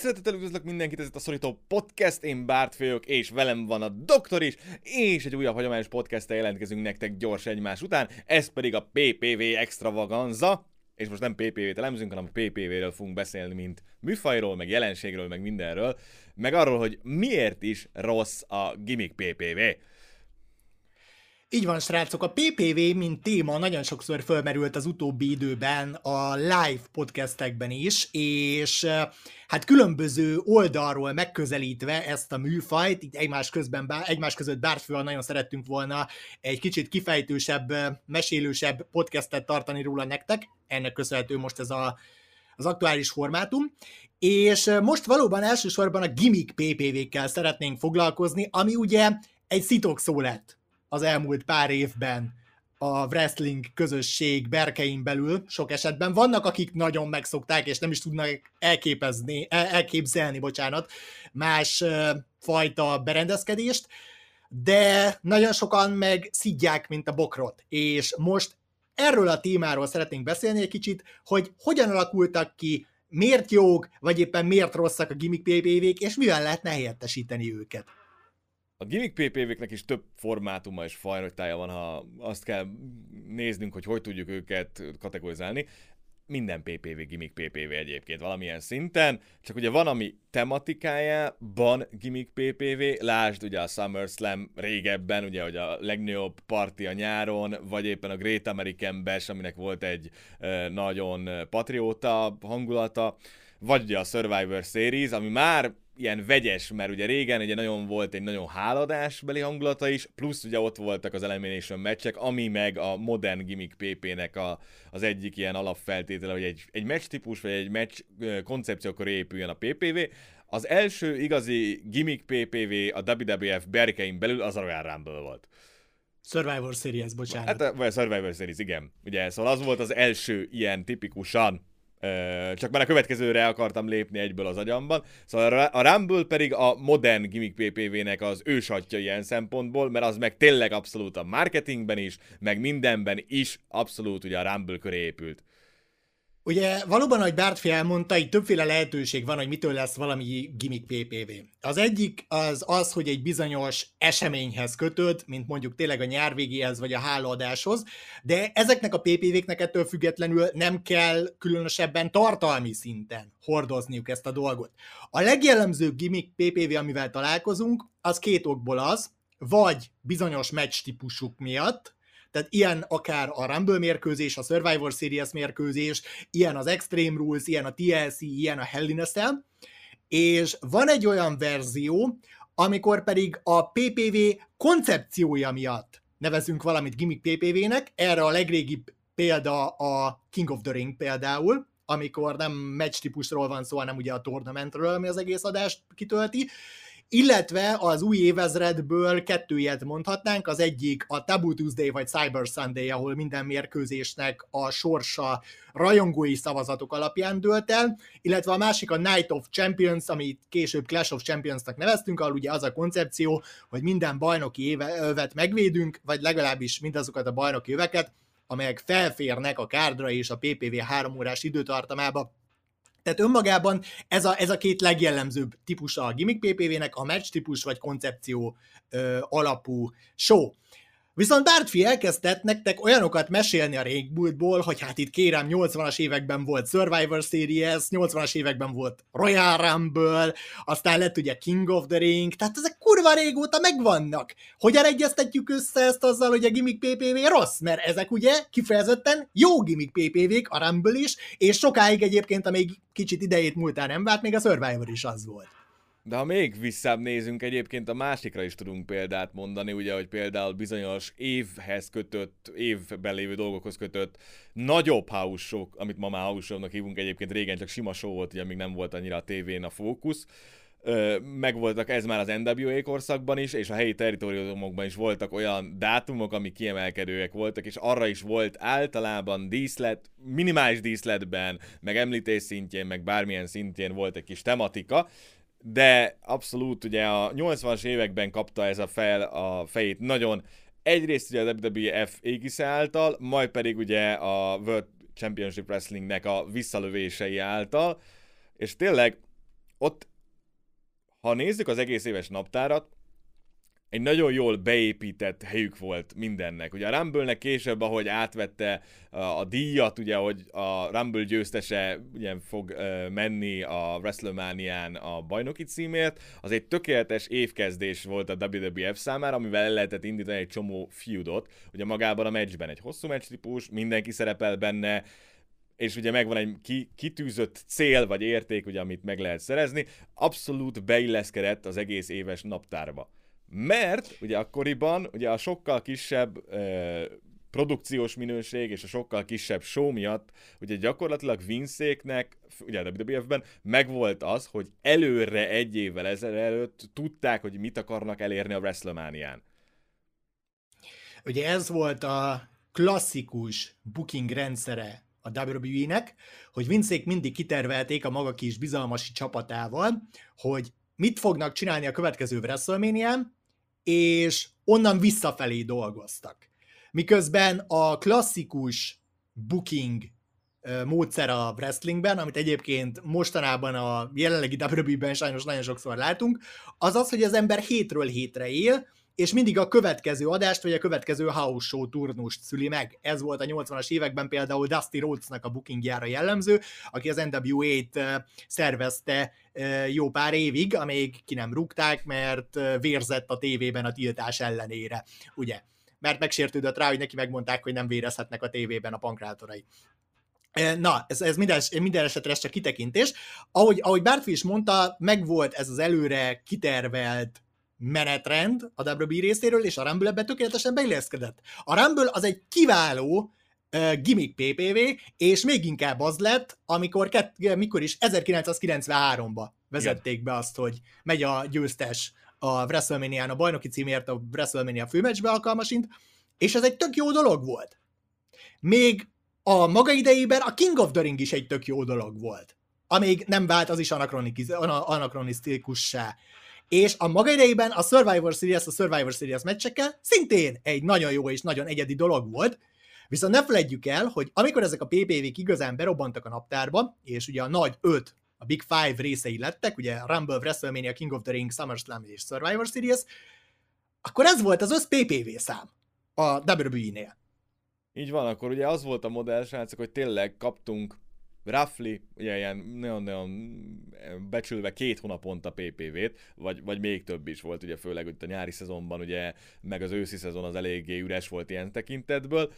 Nagy szeretettel üdvözlök mindenkit, ez itt a Szorító Podcast, én Bárt vagyok, és velem van a doktor is, és egy újabb hagyományos podcasttel jelentkezünk nektek gyors egymás után, ez pedig a PPV Extravaganza, és most nem PPV-t elemzünk, hanem a PPV-ről fogunk beszélni, mint műfajról, meg jelenségről, meg mindenről, meg arról, hogy miért is rossz a gimmick PPV. Így van, srácok, a PPV, mint téma nagyon sokszor fölmerült az utóbbi időben a live podcastekben is, és hát különböző oldalról megközelítve ezt a műfajt, így egymás, közben, egymás között Bártfővel nagyon szerettünk volna egy kicsit kifejtősebb, mesélősebb podcastet tartani róla nektek, ennek köszönhető most ez a, az aktuális formátum, és most valóban elsősorban a gimmick PPV-kkel szeretnénk foglalkozni, ami ugye egy szitok szó lett az elmúlt pár évben a wrestling közösség berkein belül sok esetben. Vannak, akik nagyon megszokták, és nem is tudnak elképezni, elképzelni, bocsánat, más fajta berendezkedést, de nagyon sokan meg szidják, mint a bokrot. És most erről a témáról szeretnénk beszélni egy kicsit, hogy hogyan alakultak ki, miért jók, vagy éppen miért rosszak a gimmick PPV-k, és mivel lehetne helyettesíteni őket. A gimmick PPV-knek is több formátuma és fajrajtája van, ha azt kell néznünk, hogy hogy tudjuk őket kategorizálni. Minden PPV gimmick PPV egyébként valamilyen szinten, csak ugye van, ami tematikájában gimmick PPV, lásd ugye a SummerSlam régebben, ugye hogy a legnagyobb parti a nyáron, vagy éppen a Great American Bash, aminek volt egy nagyon patrióta hangulata, vagy ugye a Survivor Series, ami már ilyen vegyes, mert ugye régen ugye nagyon volt egy nagyon háladásbeli hangulata is, plusz ugye ott voltak az Elimination meccsek, ami meg a modern gimmick PP-nek a, az egyik ilyen alapfeltétele, hogy egy, egy meccs típus, vagy egy meccs koncepciókor épüljön a PPV. Az első igazi gimmick PPV a WWF berkein belül az a Royal Rumble volt. Survivor Series, bocsánat. Hát, vagy a Survivor Series, igen. Ugye, szóval az volt az első ilyen tipikusan csak már a következőre akartam lépni egyből az agyamban. Szóval a Rumble pedig a modern gimmick PPV-nek az ősatja ilyen szempontból, mert az meg tényleg abszolút a marketingben is, meg mindenben is abszolút ugye a Rumble köré épült. Ugye valóban, ahogy Bártfi elmondta, itt többféle lehetőség van, hogy mitől lesz valami gimmick PPV. Az egyik az az, hogy egy bizonyos eseményhez kötöd, mint mondjuk tényleg a nyárvégéhez vagy a hálaadáshoz, de ezeknek a PPV-knek ettől függetlenül nem kell különösebben tartalmi szinten hordozniuk ezt a dolgot. A legjellemzőbb gimmick PPV, amivel találkozunk, az két okból az, vagy bizonyos meccs típusuk miatt, tehát ilyen akár a Rumble mérkőzés, a Survivor Series mérkőzés, ilyen az Extreme Rules, ilyen a TLC, ilyen a Hell in a Cell, és van egy olyan verzió, amikor pedig a PPV koncepciója miatt nevezünk valamit gimmick PPV-nek, erre a legrégibb példa a King of the Ring például, amikor nem match típusról van szó, hanem ugye a tournamentről, ami az egész adást kitölti, illetve az új évezredből kettő ilyet mondhatnánk, az egyik a Taboo Tuesday vagy Cyber Sunday, ahol minden mérkőzésnek a sorsa rajongói szavazatok alapján dőlt el, illetve a másik a Night of Champions, amit később Clash of Champions-nak neveztünk, ahol ugye az a koncepció, hogy minden bajnoki évet megvédünk, vagy legalábbis mindazokat a bajnoki éveket, amelyek felférnek a kárdra és a PPV 3 órás időtartamába, tehát önmagában ez a, ez a két legjellemzőbb típusa a gimmick PPV-nek, a match típus vagy koncepció ö, alapú show. Viszont Bártfi elkezdett nektek olyanokat mesélni a régmúltból, hogy hát itt kérem, 80-as években volt Survivor Series, 80-as években volt Royal Rumble, aztán lett ugye King of the Ring, tehát ezek kurva régóta megvannak. Hogyan egyeztetjük össze ezt azzal, hogy a gimmick PPV rossz? Mert ezek ugye kifejezetten jó gimmick PPV-k, a Rumble is, és sokáig egyébként, amíg kicsit idejét múltán nem várt, még a Survivor is az volt. De ha még visszább nézünk, egyébként a másikra is tudunk példát mondani, ugye, hogy például bizonyos évhez kötött, évben lévő dolgokhoz kötött nagyobb house amit ma már house hívunk egyébként, régen csak sima show volt, ugye még nem volt annyira a tévén a fókusz, megvoltak ez már az NWA korszakban is, és a helyi territoriumokban is voltak olyan dátumok, amik kiemelkedőek voltak, és arra is volt általában díszlet, minimális díszletben, meg említés szintjén, meg bármilyen szintjén volt egy kis tematika, de abszolút ugye a 80-as években kapta ez a fel a fejét nagyon. Egyrészt ugye a WWF égisze által, majd pedig ugye a World Championship Wrestlingnek a visszalövései által, és tényleg ott, ha nézzük az egész éves naptárat, egy nagyon jól beépített helyük volt mindennek. Ugye a Rumble-nek később, ahogy átvette a díjat, ugye, hogy a Rumble győztese ugye, fog menni a WrestleMania-n a bajnoki címért, az egy tökéletes évkezdés volt a WWF számára, amivel el lehetett indítani egy csomó feudot. Ugye magában a meccsben egy hosszú meccs típus, mindenki szerepel benne, és ugye megvan egy ki, kitűzött cél vagy érték, ugye, amit meg lehet szerezni, abszolút beilleszkedett az egész éves naptárba mert ugye akkoriban ugye a sokkal kisebb e, produkciós minőség és a sokkal kisebb show miatt ugye gyakorlatilag Vince-éknek, ugye a WWF-ben megvolt az, hogy előre egy évvel ezelőtt tudták, hogy mit akarnak elérni a WrestleMania-n. Ugye ez volt a klasszikus booking rendszere a WWE-nek, hogy Vincék mindig kitervelték a maga kis bizalmasi csapatával, hogy mit fognak csinálni a következő WrestleMania-n, és onnan visszafelé dolgoztak. Miközben a klasszikus booking módszer a wrestlingben, amit egyébként mostanában a jelenlegi WWE-ben sajnos nagyon sokszor látunk, az az, hogy az ember hétről hétre él, és mindig a következő adást, vagy a következő house show turnust szüli meg. Ez volt a 80-as években például Dusty Rhodesnak a bookingjára jellemző, aki az NWA-t szervezte jó pár évig, amíg ki nem rúgták, mert vérzett a tévében a tiltás ellenére, ugye? Mert megsértődött rá, hogy neki megmondták, hogy nem vérezhetnek a tévében a pankrátorai. Na, ez, ez minden, minden esetre ez csak kitekintés. Ahogy, ahogy Bártfi is mondta, megvolt ez az előre kitervelt menetrend a WWE részéről, és a Rumble ebben tökéletesen beilleszkedett. A Rumble az egy kiváló uh, gimmick PPV, és még inkább az lett, amikor kett, mikor is 1993-ba vezették be azt, hogy megy a győztes a WrestleMania-n a bajnoki címért a WrestleMania főmeccsbe alkalmasint, és ez egy tök jó dolog volt. Még a maga idejében a King of the Ring is egy tök jó dolog volt. Amíg nem vált az is anakronisztikussá. És a maga idejében a Survivor Series, a Survivor Series meccsekkel szintén egy nagyon jó és nagyon egyedi dolog volt, Viszont ne felejtjük el, hogy amikor ezek a PPV-k igazán berobbantak a naptárba, és ugye a nagy öt, a Big Five részei lettek, ugye Rumble, WrestleMania, King of the Ring, SummerSlam és Survivor Series, akkor ez volt az össz PPV szám a WWE-nél. Így van, akkor ugye az volt a modell, srácok, hogy tényleg kaptunk roughly, ugye ilyen nagyon-nagyon becsülve két hónaponta PPV-t, vagy, vagy még több is volt, ugye főleg hogy a nyári szezonban, ugye, meg az őszi szezon az eléggé üres volt ilyen tekintetből,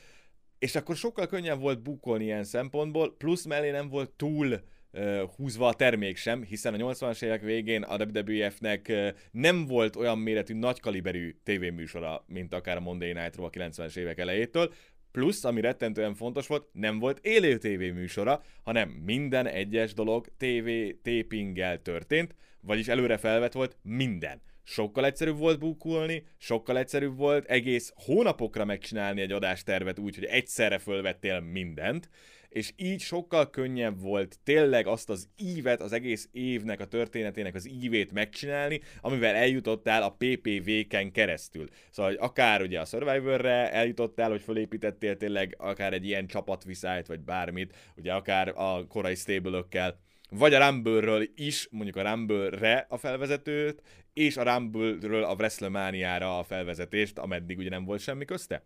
és akkor sokkal könnyebb volt bukolni ilyen szempontból, plusz mellé nem volt túl uh, húzva a termék sem, hiszen a 80-as évek végén a WWF-nek uh, nem volt olyan méretű, nagy kaliberű tévéműsora, mint akár a Monday night a 90-es évek elejétől, Plusz, ami rettentően fontos volt, nem volt élő tévéműsora, hanem minden egyes dolog TV tapinggel történt, vagyis előre felvett volt minden. Sokkal egyszerűbb volt bukulni, sokkal egyszerűbb volt egész hónapokra megcsinálni egy adástervet úgy, hogy egyszerre fölvettél mindent, és így sokkal könnyebb volt tényleg azt az ívet, az egész évnek, a történetének az ívét megcsinálni, amivel eljutottál a PPV-ken keresztül. Szóval hogy akár ugye a Survivor-re eljutottál, hogy fölépítettél tényleg akár egy ilyen csapatviszályt, vagy bármit, ugye akár a korai stable vagy a Rumble-ről is, mondjuk a Rumble-re a felvezetőt, és a Rumble-ről a WrestleMania-ra a felvezetést, ameddig ugye nem volt semmi közte?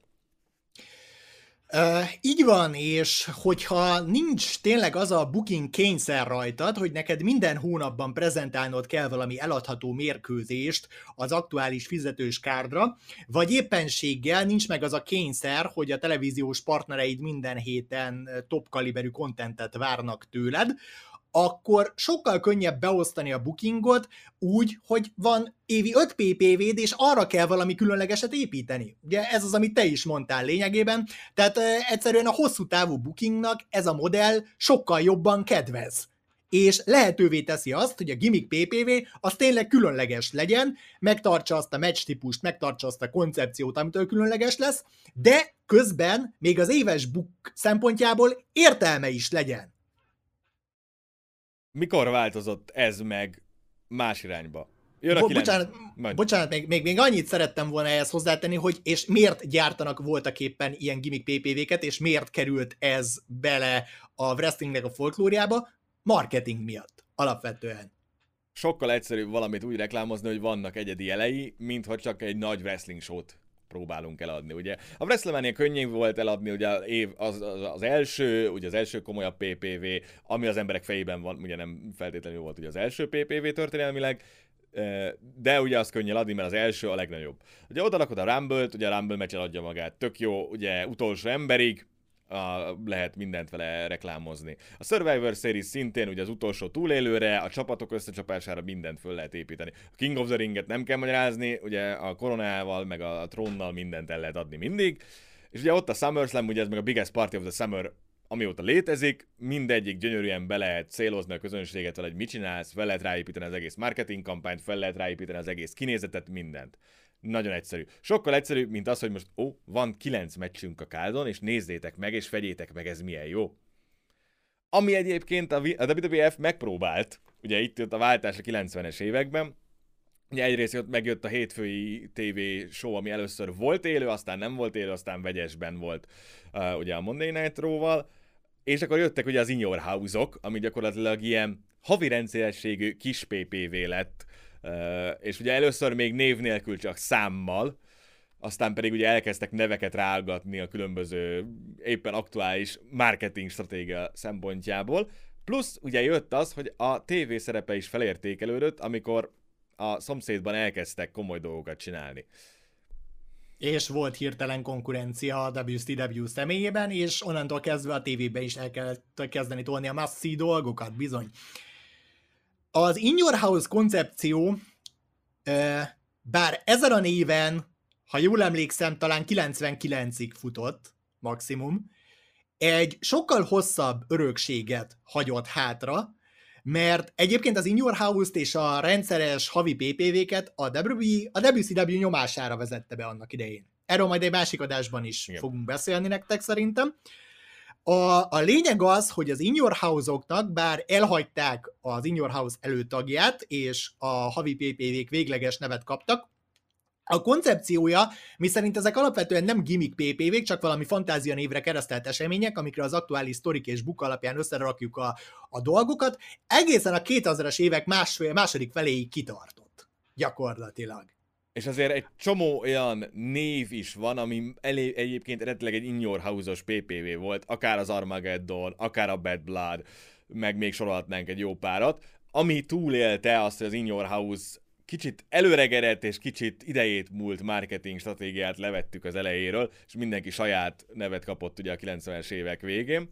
Uh, így van, és hogyha nincs tényleg az a booking kényszer rajtad, hogy neked minden hónapban prezentálnod kell valami eladható mérkőzést az aktuális fizetős kárdra, vagy éppenséggel nincs meg az a kényszer, hogy a televíziós partnereid minden héten top kaliberű kontentet várnak tőled, akkor sokkal könnyebb beosztani a bookingot úgy, hogy van évi 5 PPV-d, és arra kell valami különlegeset építeni. Ugye ez az, amit te is mondtál lényegében, tehát egyszerűen a hosszú távú bookingnak ez a modell sokkal jobban kedvez és lehetővé teszi azt, hogy a gimmick PPV az tényleg különleges legyen, megtartsa azt a match típust, megtartsa azt a koncepciót, amitől különleges lesz, de közben még az éves book szempontjából értelme is legyen. Mikor változott ez meg más irányba? Jön a Bo- bocsánat, bocsánat még, még, még annyit szerettem volna ehhez hozzátenni, hogy és miért gyártanak voltak éppen ilyen gimmick PPV-ket, és miért került ez bele a wrestlingnek a folklóriába? Marketing miatt, alapvetően. sokkal egyszerűbb valamit úgy reklámozni, hogy vannak egyedi jelei, mint hogy csak egy nagy wrestling showt próbálunk eladni, ugye. A WrestleMania könnyű volt eladni, ugye év, az, az, az, első, ugye az első komolyabb PPV, ami az emberek fejében van, ugye nem feltétlenül volt ugye az első PPV történelmileg, de ugye az könnyű adni, mert az első a legnagyobb. Ugye oda rakod a Rumble-t, ugye a Rumble meccsen adja magát, tök jó, ugye utolsó emberig, a, lehet mindent vele reklámozni. A Survivor Series szintén ugye az utolsó túlélőre, a csapatok összecsapására mindent föl lehet építeni. A King of the Ringet nem kell magyarázni, ugye a koronával, meg a, trónnal mindent el lehet adni mindig. És ugye ott a SummerSlam, ugye ez meg a Biggest Party of the Summer amióta létezik, mindegyik gyönyörűen be lehet célozni a közönséget, hogy mit csinálsz, fel lehet ráépíteni az egész marketing kampányt, fel lehet ráépíteni az egész kinézetet, mindent. Nagyon egyszerű. Sokkal egyszerűbb, mint az, hogy most ó, van kilenc meccsünk a káldon, és nézzétek meg, és fegyétek meg, ez milyen jó. Ami egyébként a, WWF megpróbált, ugye itt jött a váltás a 90-es években, Ugye egyrészt ott megjött a hétfői TV show, ami először volt élő, aztán nem volt élő, aztán vegyesben volt uh, ugye a Monday Night Raw-val, és akkor jöttek ugye az In Your House-ok, ami gyakorlatilag ilyen havi rendszerességű kis PPV lett, és ugye először még név nélkül csak számmal, aztán pedig ugye elkezdtek neveket rágatni a különböző éppen aktuális marketing stratégia szempontjából, plusz ugye jött az, hogy a TV szerepe is felértékelődött, amikor a szomszédban elkezdtek komoly dolgokat csinálni. És volt hirtelen konkurencia a WCW személyében, és onnantól kezdve a tévében is el kellett kezdeni tolni a masszi dolgokat, bizony. Az In Your House koncepció, bár ezen a néven, ha jól emlékszem, talán 99-ig futott, maximum, egy sokkal hosszabb örökséget hagyott hátra, mert egyébként az In Your House-t és a rendszeres havi PPV-ket a, WWE, a WCW nyomására vezette be annak idején. Erről majd egy másik adásban is Igen. fogunk beszélni nektek szerintem. A, a lényeg az, hogy az In Your House-oknak, bár elhagyták az In Your House előtagját, és a havi PPV-k végleges nevet kaptak, a koncepciója, miszerint ezek alapvetően nem gimmick PPV-k, csak valami fantázia névre keresztelt események, amikre az aktuális sztorik és buk alapján összerakjuk a, a dolgokat, egészen a 2000-es évek másfél, második feléig kitartott. Gyakorlatilag. És azért egy csomó olyan név is van, ami elé, egyébként eredetileg egy In Your House-os PPV volt, akár az Armageddon, akár a Bad Blood, meg még sorolhatnánk egy jó párat, ami túlélte azt, hogy az In Your House kicsit előregedett és kicsit idejét múlt marketing stratégiát levettük az elejéről, és mindenki saját nevet kapott ugye a 90-es évek végén.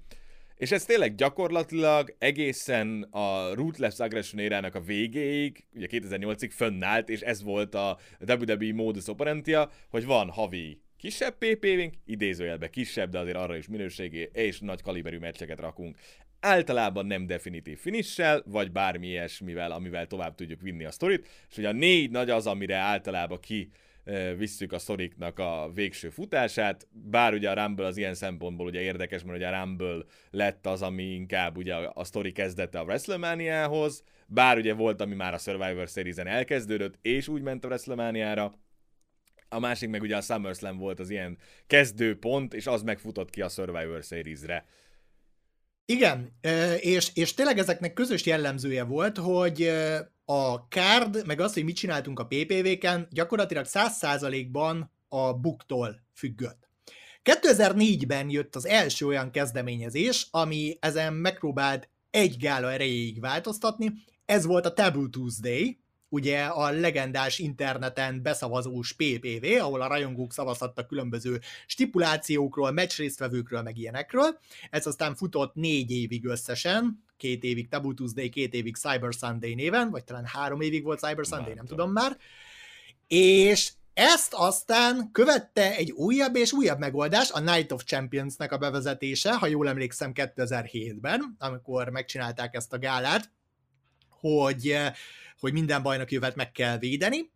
És ez tényleg gyakorlatilag egészen a Ruthless Aggression érának a végéig, ugye 2008-ig fönnállt, és ez volt a WWE modus operandia, hogy van havi kisebb PPV-nk, idézőjelben kisebb, de azért arra is minőségi és nagy kaliberű meccseket rakunk. Általában nem definitív finissel, vagy bármi ilyesmivel, amivel tovább tudjuk vinni a sztorit, és ugye a négy nagy az, amire általában ki visszük a szoriknak a végső futását, bár ugye a Rumble az ilyen szempontból ugye érdekes, mert ugye a Rumble lett az, ami inkább ugye a sztori kezdete a WrestleMania-hoz, bár ugye volt, ami már a Survivor Series-en elkezdődött, és úgy ment a WrestleMania-ra, a másik meg ugye a SummerSlam volt az ilyen kezdőpont, és az megfutott ki a Survivor Series-re. Igen, és, és tényleg ezeknek közös jellemzője volt, hogy a card, meg az, hogy mit csináltunk a PPV-ken, gyakorlatilag 100%-ban a buktól függött. 2004-ben jött az első olyan kezdeményezés, ami ezen megpróbált egy gála erejéig változtatni, ez volt a Taboo Tuesday, ugye a legendás interneten beszavazós PPV, ahol a rajongók szavazhattak különböző stipulációkról, meccsrésztvevőkről, meg ilyenekről. Ez aztán futott négy évig összesen, két évig Taboo Tuesday, két évig Cyber Sunday néven, vagy talán három évig volt Cyber Sunday, nem, nem tudom már. És ezt aztán követte egy újabb és újabb megoldás, a Night of Champions-nek a bevezetése, ha jól emlékszem 2007-ben, amikor megcsinálták ezt a gálát, hogy hogy minden bajnok jövet meg kell védeni,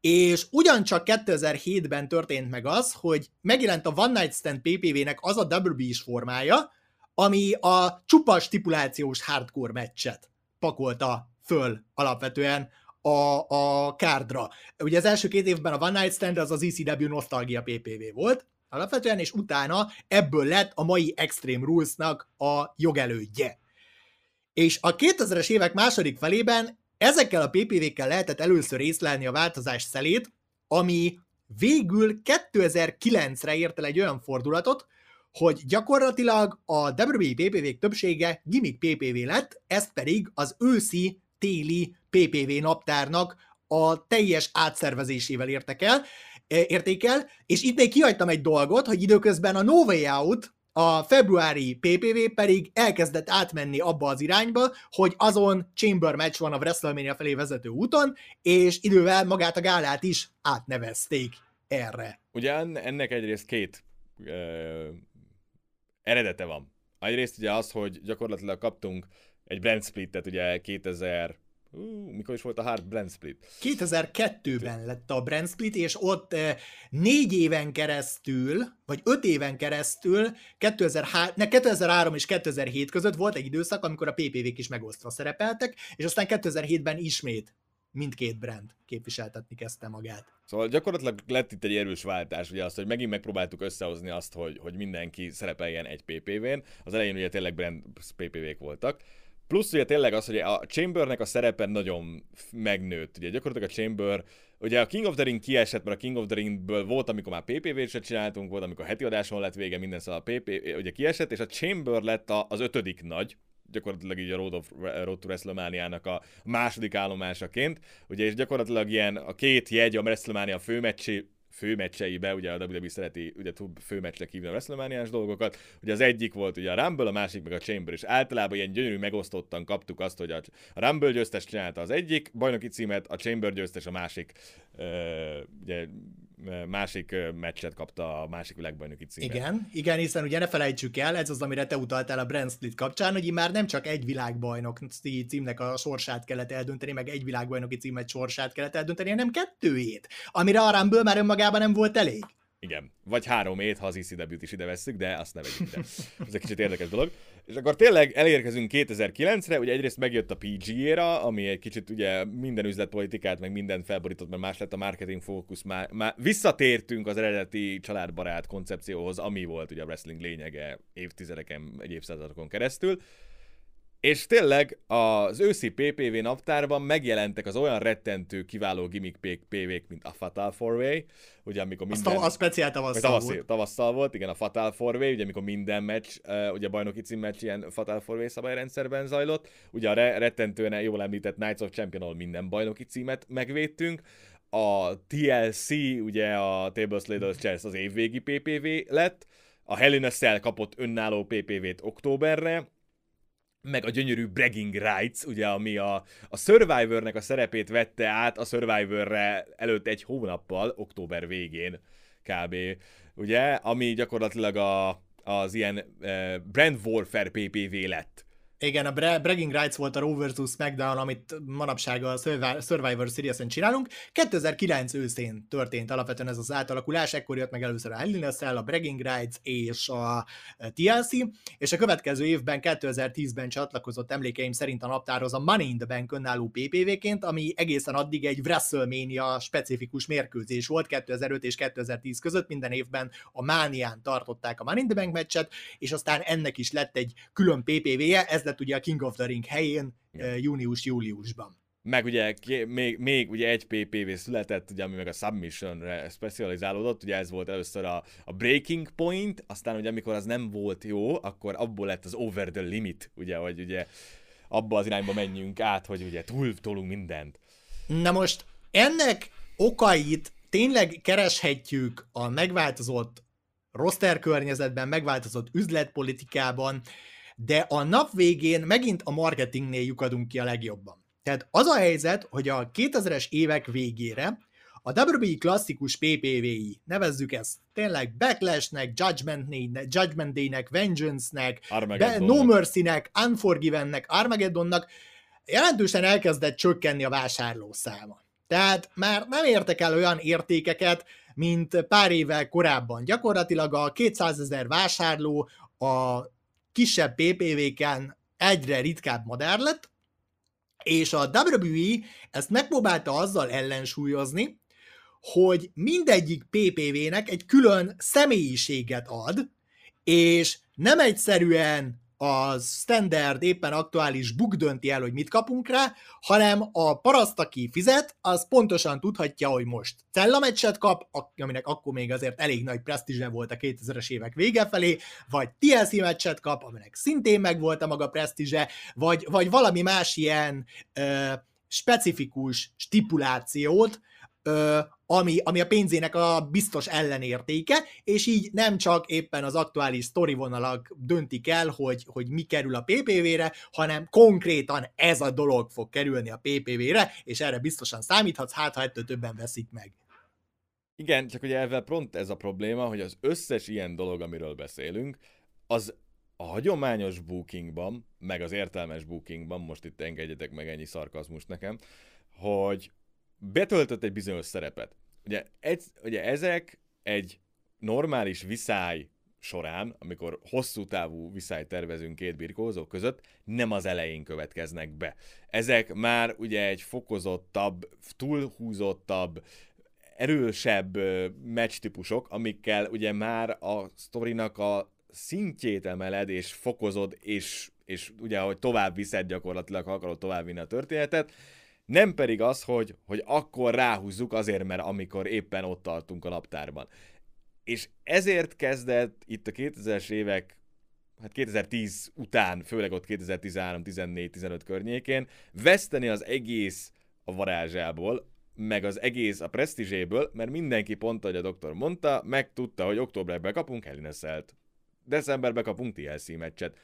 és ugyancsak 2007-ben történt meg az, hogy megjelent a One Night Stand PPV-nek az a WB is formája, ami a csupa stipulációs hardcore meccset pakolta föl alapvetően a, a kárdra. Ugye az első két évben a One Night Stand az az ECW Nostalgia PPV volt, alapvetően, és utána ebből lett a mai Extreme Rules-nak a jogelődje. És a 2000-es évek második felében ezekkel a PPV-kkel lehetett először észlelni a változás szelét, ami végül 2009-re ért el egy olyan fordulatot, hogy gyakorlatilag a WWE PPV-k többsége gimmick PPV lett, ezt pedig az őszi téli PPV naptárnak a teljes átszervezésével értek el, értékel, és itt még kihagytam egy dolgot, hogy időközben a No Way Out, a februári PPV pedig elkezdett átmenni abba az irányba, hogy azon Chamber match van a WrestleMania felé vezető úton, és idővel magát a gálát is átnevezték erre. Ugye ennek egyrészt két uh, eredete van. Egyrészt ugye az, hogy gyakorlatilag kaptunk egy brand splittet ugye 2000 Uh, mikor is volt a Hard Brand Split? 2002-ben lett a Brand Split, és ott eh, négy éven keresztül, vagy öt éven keresztül, 2003, ne, 2003 és 2007 között volt egy időszak, amikor a PPV-k is megosztva szerepeltek, és aztán 2007-ben ismét mindkét brand képviseltetni kezdte magát. Szóval gyakorlatilag lett itt egy erős váltás, ugye azt, hogy megint megpróbáltuk összehozni azt, hogy, hogy mindenki szerepeljen egy PPV-n. Az elején ugye tényleg brand PPV-k voltak. Plusz ugye tényleg az, hogy a Chambernek a szerepe nagyon megnőtt. Ugye gyakorlatilag a Chamber, ugye a King of the Ring kiesett, mert a King of the Ringből volt, amikor már PPV-t se csináltunk, volt, amikor heti adáson lett vége, minden szóval a PP, ugye kiesett, és a Chamber lett az ötödik nagy, gyakorlatilag így a Road, of, Road to wrestlemania a második állomásaként, ugye és gyakorlatilag ilyen a két jegy a WrestleMania főmeccsi főmeccseibe, ugye a WWE szereti ugye túl főmeccsre hívni a wrestlemania dolgokat, ugye az egyik volt ugye a Rumble, a másik meg a Chamber, és általában ilyen gyönyörű megosztottan kaptuk azt, hogy a, Rumble győztes csinálta az egyik bajnoki címet, a Chamber győztes a másik uh, ugye másik meccset kapta a másik világbajnoki címet. Igen, igen, hiszen ugye ne felejtsük el, ez az, amire te utaltál a Brand Split kapcsán, hogy már nem csak egy világbajnok címnek a sorsát kellett eldönteni, meg egy világbajnoki címet sorsát kellett eldönteni, hanem kettőjét, amire a Rumble már önmagában nem volt elég. Igen. Vagy három ét, ha az ECW-t is ide vesszük, de azt ne vegyük ide. Ez egy kicsit érdekes dolog. És akkor tényleg elérkezünk 2009-re, ugye egyrészt megjött a PG-ra, ami egy kicsit ugye minden üzletpolitikát, meg minden felborított, mert más lett a marketing fókusz, már, már visszatértünk az eredeti családbarát koncepcióhoz, ami volt ugye a wrestling lényege évtizedeken, egy évszázadokon keresztül. És tényleg az őszi PPV naptárban megjelentek az olyan rettentő, kiváló gimmick PV-k, mint a Fatal 4 ugye amikor minden... A, a speciál tavasszal tavasz, volt. Tavasszal volt, igen, a Fatal 4 ugye amikor minden meccs, uh, ugye bajnoki címmeccs ilyen Fatal 4 szabályrendszerben zajlott, ugye a re- rettentően jól említett Knights of Champion, minden bajnoki címet megvédtünk, a TLC, ugye a Table Sladers Chess az évvégi PPV lett, a Hell in a Cell kapott önálló PPV-t októberre, meg a gyönyörű Bragging Rights, ugye, ami a, a Survivornek a szerepét vette át a Survivorre előtt egy hónappal, október végén kb. Ugye, ami gyakorlatilag a, az ilyen uh, Brand Warfare PPV lett. Igen, a Bragging Rights volt a Raw vs. SmackDown, amit manapság a Survivor Series-en csinálunk. 2009 őszén történt alapvetően ez az átalakulás, ekkor jött meg először a Hell in a Cell, a Bragging Rights és a TLC, és a következő évben, 2010-ben csatlakozott emlékeim szerint a naptárhoz a Money in the Bank önálló PPV-ként, ami egészen addig egy WrestleMania specifikus mérkőzés volt 2005 és 2010 között, minden évben a Mánián tartották a Money in the Bank meccset, és aztán ennek is lett egy külön PPV-je, ez lett lett ugye a King of the Ring helyén június-júliusban. Meg ugye még, még ugye egy PPV született, ugye, ami meg a Submissionre specializálódott, ugye ez volt először a, a Breaking Point, aztán ugye amikor az nem volt jó, akkor abból lett az Over the Limit, ugye, hogy ugye abba az irányba menjünk át, hogy ugye túl tolunk mindent. Na most ennek okait tényleg kereshetjük a megváltozott roster környezetben, megváltozott üzletpolitikában, de a nap végén megint a marketingnél lyukadunk ki a legjobban. Tehát az a helyzet, hogy a 2000-es évek végére a WWE klasszikus PPV-i, nevezzük ezt tényleg Backlash-nek, Judgment, Judgment Day-nek, Vengeance-nek, No Mercy-nek, Unforgiven-nek, Armageddonnak jelentősen elkezdett csökkenni a vásárló száma. Tehát már nem értek el olyan értékeket, mint pár évvel korábban. Gyakorlatilag a 200 ezer vásárló a kisebb PPV-ken egyre ritkább madár lett, és a WWE ezt megpróbálta azzal ellensúlyozni, hogy mindegyik PPV-nek egy külön személyiséget ad, és nem egyszerűen a standard, éppen aktuális book dönti el, hogy mit kapunk rá, hanem a paraszt, aki fizet, az pontosan tudhatja, hogy most Cella meccset kap, aminek akkor még azért elég nagy presztízse volt a 2000-es évek vége felé, vagy TLC meccset kap, aminek szintén meg volt a maga presztízse, vagy, vagy valami más ilyen ö, specifikus stipulációt, ami, ami a pénzének a biztos ellenértéke, és így nem csak éppen az aktuális sztorivonalak döntik el, hogy, hogy mi kerül a PPV-re, hanem konkrétan ez a dolog fog kerülni a PPV-re, és erre biztosan számíthatsz, hát ha ettől többen veszik meg. Igen, csak ugye ezzel pont ez a probléma, hogy az összes ilyen dolog, amiről beszélünk, az a hagyományos bookingban, meg az értelmes bookingban, most itt engedjetek meg ennyi szarkazmus nekem, hogy betöltött egy bizonyos szerepet. Ugye, egy, ugye ezek egy normális viszály során, amikor hosszú távú viszály tervezünk két birkózó között, nem az elején következnek be. Ezek már ugye egy fokozottabb, túlhúzottabb, erősebb meccs típusok, amikkel ugye már a sztorinak a szintjét emeled, és fokozod, és, és ugye, hogy tovább viszed gyakorlatilag, ha akarod tovább vinni a történetet, nem pedig az, hogy, hogy akkor ráhúzzuk azért, mert amikor éppen ott tartunk a naptárban. És ezért kezdett itt a 2000-es évek, hát 2010 után, főleg ott 2013, 14, 15 környékén, veszteni az egész a varázsából, meg az egész a presztízséből, mert mindenki pont, ahogy a doktor mondta, megtudta, hogy októberben kapunk Helineselt. Decemberben kapunk TLC meccset.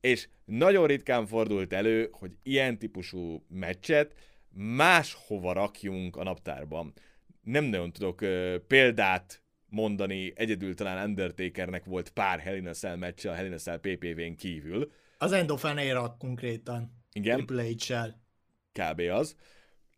És nagyon ritkán fordult elő, hogy ilyen típusú meccset máshova rakjunk a naptárban. Nem nagyon tudok uh, példát mondani, egyedül talán Undertakernek volt pár Hell in a meccse a Hell in a PPV-n kívül. Az Endofenéra konkrétan. Igen. Triple H-sel. Kb. az.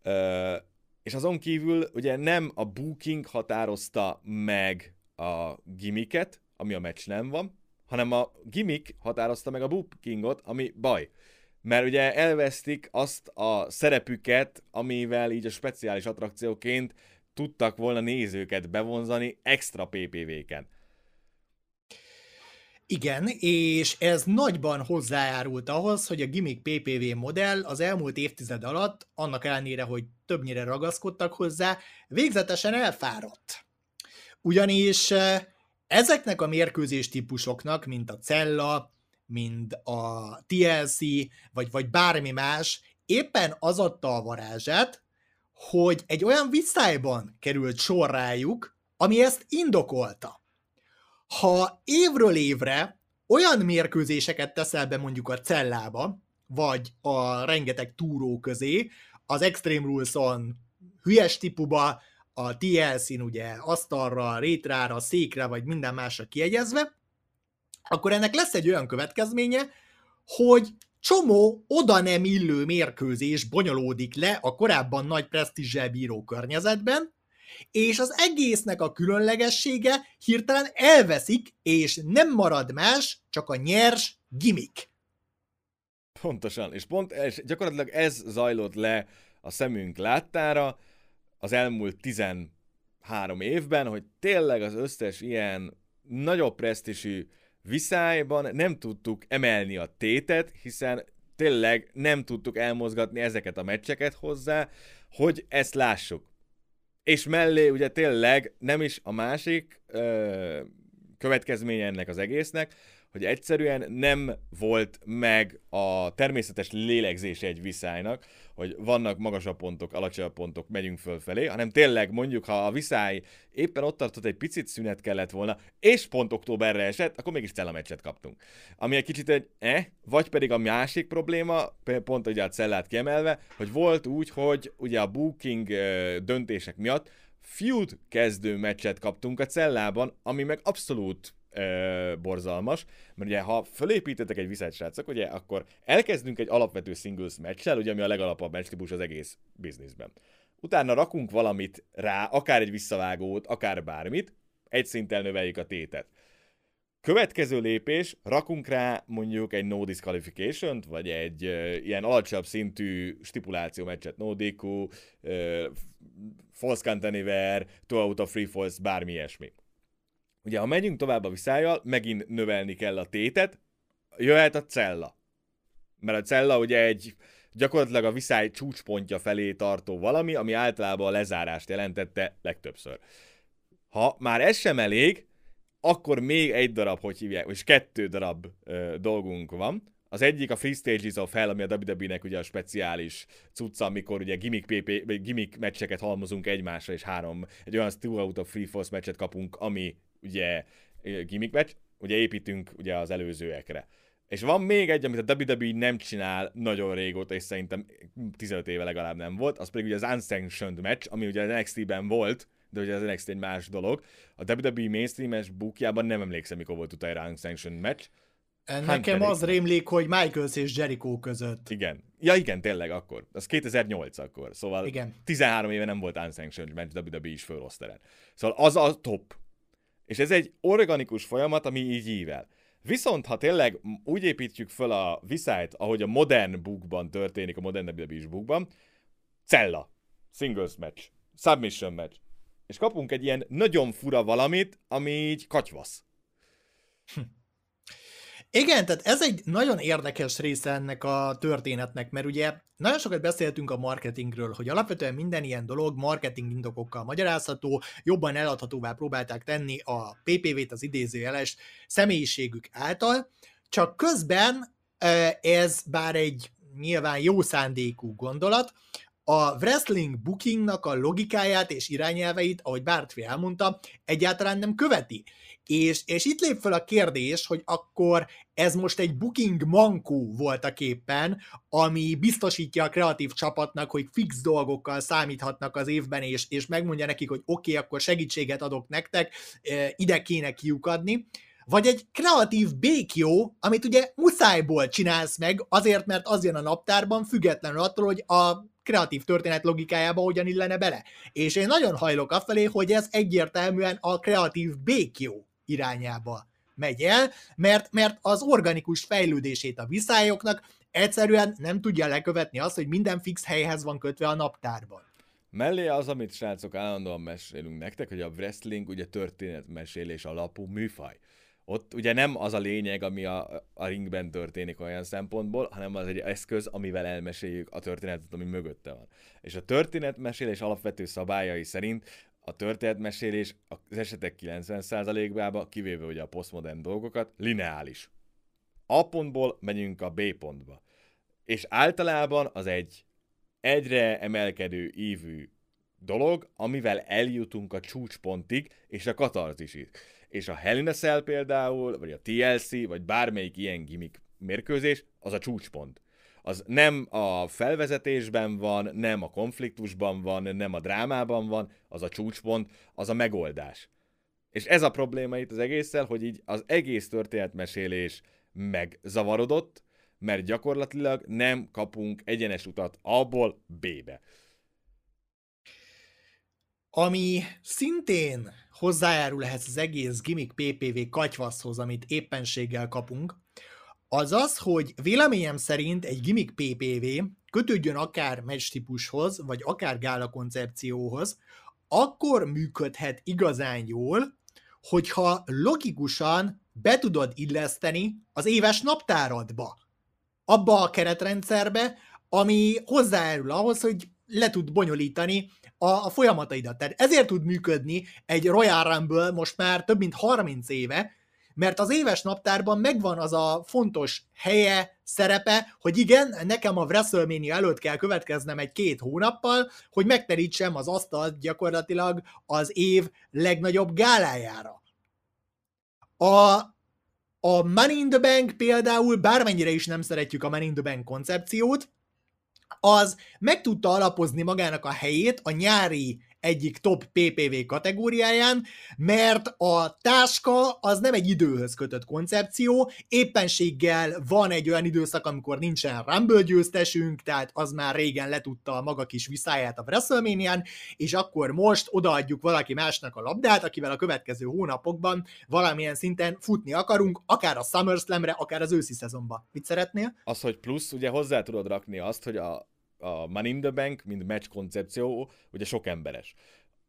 Uh, és azon kívül ugye nem a booking határozta meg a gimmicket, ami a meccs nem van, hanem a gimmick határozta meg a bookingot, ami baj mert ugye elvesztik azt a szerepüket, amivel így a speciális attrakcióként tudtak volna nézőket bevonzani extra PPV-ken. Igen, és ez nagyban hozzájárult ahhoz, hogy a gimmick PPV modell az elmúlt évtized alatt, annak ellenére, hogy többnyire ragaszkodtak hozzá, végzetesen elfáradt. Ugyanis eh, ezeknek a mérkőzés típusoknak, mint a cella, mint a TLC, vagy, vagy bármi más, éppen az adta a varázsát, hogy egy olyan viszályban került sor rájuk, ami ezt indokolta. Ha évről évre olyan mérkőzéseket teszel be mondjuk a cellába, vagy a rengeteg túró közé, az Extreme Rules-on hülyes tipuba, a TLC-n ugye asztalra, rétrára, székre, vagy minden másra kiegyezve, akkor ennek lesz egy olyan következménye, hogy csomó oda nem illő mérkőzés bonyolódik le a korábban nagy presztízsel bíró környezetben, és az egésznek a különlegessége hirtelen elveszik, és nem marad más, csak a nyers gimmick. Pontosan, és pont és gyakorlatilag ez zajlott le a szemünk láttára az elmúlt 13 évben, hogy tényleg az összes ilyen nagyobb presztisű viszályban nem tudtuk emelni a tétet, hiszen tényleg nem tudtuk elmozgatni ezeket a meccseket hozzá, hogy ezt lássuk. És mellé ugye tényleg nem is a másik ö, következménye ennek az egésznek, hogy egyszerűen nem volt meg a természetes lélegzése egy viszálynak, hogy vannak magasabb pontok, alacsonyabb pontok, megyünk fölfelé, hanem tényleg mondjuk, ha a viszály éppen ott tartott, egy picit szünet kellett volna, és pont októberre esett, akkor mégis Cella meccset kaptunk. Ami egy kicsit egy eh, vagy pedig a másik probléma, pont ugye a Cellát kiemelve, hogy volt úgy, hogy ugye a booking döntések miatt feud kezdő meccset kaptunk a Cellában, ami meg abszolút ö, borzalmas, mert ugye ha fölépítetek egy viszályt, srácok, ugye akkor elkezdünk egy alapvető singles meccsel, ugye ami a legalapabb meccs az egész bizniszben. Utána rakunk valamit rá, akár egy visszavágót, akár bármit, egy szinttel növeljük a tétet. Következő lépés, rakunk rá mondjuk egy no disqualification vagy egy uh, ilyen alacsonyabb szintű stipuláció meccset, no DQ, uh, false anywhere, two out of free falls, bármi ilyesmi. Ugye, ha megyünk tovább a viszályjal, megint növelni kell a tétet, jöhet a cella. Mert a cella ugye egy gyakorlatilag a viszály csúcspontja felé tartó valami, ami általában a lezárást jelentette legtöbbször. Ha már ez sem elég, akkor még egy darab, hogy hívják, és kettő darab ö, dolgunk van. Az egyik a Free Stages of Hell, ami a WWE-nek ugye a speciális cucca, amikor ugye gimmick, PP, gimmick meccseket halmozunk egymásra, és három, egy olyan two out of free falls meccset kapunk, ami ugye gimmick meccs, ugye építünk ugye az előzőekre. És van még egy, amit a WWE nem csinál nagyon régóta, és szerintem 15 éve legalább nem volt, az pedig ugye az Unsanctioned match, ami ugye az NXT-ben volt, de ugye az NXT egy más dolog. A WWE mainstream-es bookjában nem emlékszem, mikor volt utána Unsanctioned match. Nekem az rémlik, hogy Michaels és Jericho között. Igen. Ja igen, tényleg akkor. Az 2008 akkor. Szóval igen. 13 éve nem volt Unsanctioned match WWE is föloszteren. Szóval az a top. És ez egy organikus folyamat, ami így ível. Viszont, ha tényleg úgy építjük föl a viszályt, ahogy a modern bookban történik, a modern WWE bookban, cella, singles match, submission match, és kapunk egy ilyen nagyon fura valamit, ami így katyvasz. Hm. Igen, tehát ez egy nagyon érdekes része ennek a történetnek, mert ugye nagyon sokat beszéltünk a marketingről, hogy alapvetően minden ilyen dolog marketing indokokkal magyarázható, jobban eladhatóvá próbálták tenni a PPV-t, az idézőjeles személyiségük által, csak közben ez bár egy nyilván jó szándékú gondolat, a wrestling bookingnak a logikáját és irányelveit, ahogy Bártfi elmondta, egyáltalán nem követi. És, és itt lép fel a kérdés, hogy akkor ez most egy booking mankó voltak éppen, ami biztosítja a kreatív csapatnak, hogy fix dolgokkal számíthatnak az évben, és, és megmondja nekik, hogy oké, okay, akkor segítséget adok nektek, ide kéne kiukadni, vagy egy kreatív békjó, amit ugye muszájból csinálsz meg, azért, mert az jön a naptárban, függetlenül attól, hogy a kreatív történet logikájába hogyan illene bele. És én nagyon hajlok afelé, hogy ez egyértelműen a kreatív békjó irányába megy el, mert, mert az organikus fejlődését a viszályoknak egyszerűen nem tudja lekövetni azt, hogy minden fix helyhez van kötve a naptárban. Mellé az, amit srácok állandóan mesélünk nektek, hogy a wrestling ugye történetmesélés alapú műfaj. Ott ugye nem az a lényeg, ami a, a ringben történik olyan szempontból, hanem az egy eszköz, amivel elmeséljük a történetet, ami mögötte van. És a történetmesélés alapvető szabályai szerint a történetmesélés az esetek 90%-ába, kivéve ugye a posztmodern dolgokat, lineális. A pontból megyünk a B pontba. És általában az egy egyre emelkedő ívű dolog, amivel eljutunk a csúcspontig és a katarzisig. És a Hell in a Cell például, vagy a TLC, vagy bármelyik ilyen gimmick mérkőzés, az a csúcspont az nem a felvezetésben van, nem a konfliktusban van, nem a drámában van, az a csúcspont, az a megoldás. És ez a probléma itt az egésszel, hogy így az egész történetmesélés megzavarodott, mert gyakorlatilag nem kapunk egyenes utat abból B-be. Ami szintén hozzájárul ehhez az egész gimmick PPV katyvaszhoz, amit éppenséggel kapunk, az az, hogy véleményem szerint egy gimmick PPV kötődjön akár meccs típushoz, vagy akár gála koncepcióhoz, akkor működhet igazán jól, hogyha logikusan be tudod illeszteni az éves naptáradba. Abba a keretrendszerbe, ami hozzájárul ahhoz, hogy le tud bonyolítani a, a folyamataidat. Tehát ezért tud működni egy Royal Rumble most már több mint 30 éve, mert az éves naptárban megvan az a fontos helye, szerepe, hogy igen, nekem a WrestleMania előtt kell következnem egy két hónappal, hogy megterítsem az asztalt gyakorlatilag az év legnagyobb gálájára. A, a Money in the Bank például, bármennyire is nem szeretjük a Money in the Bank koncepciót, az meg tudta alapozni magának a helyét a nyári egyik top PPV kategóriáján, mert a táska az nem egy időhöz kötött koncepció, éppenséggel van egy olyan időszak, amikor nincsen Rumble győztesünk, tehát az már régen letudta a maga kis viszáját a wrestlemania és akkor most odaadjuk valaki másnak a labdát, akivel a következő hónapokban valamilyen szinten futni akarunk, akár a SummerSlamre, akár az őszi szezonba. Mit szeretnél? Az, hogy plusz, ugye hozzá tudod rakni azt, hogy a, a Money in the Bank, mint match koncepció, ugye sok emberes.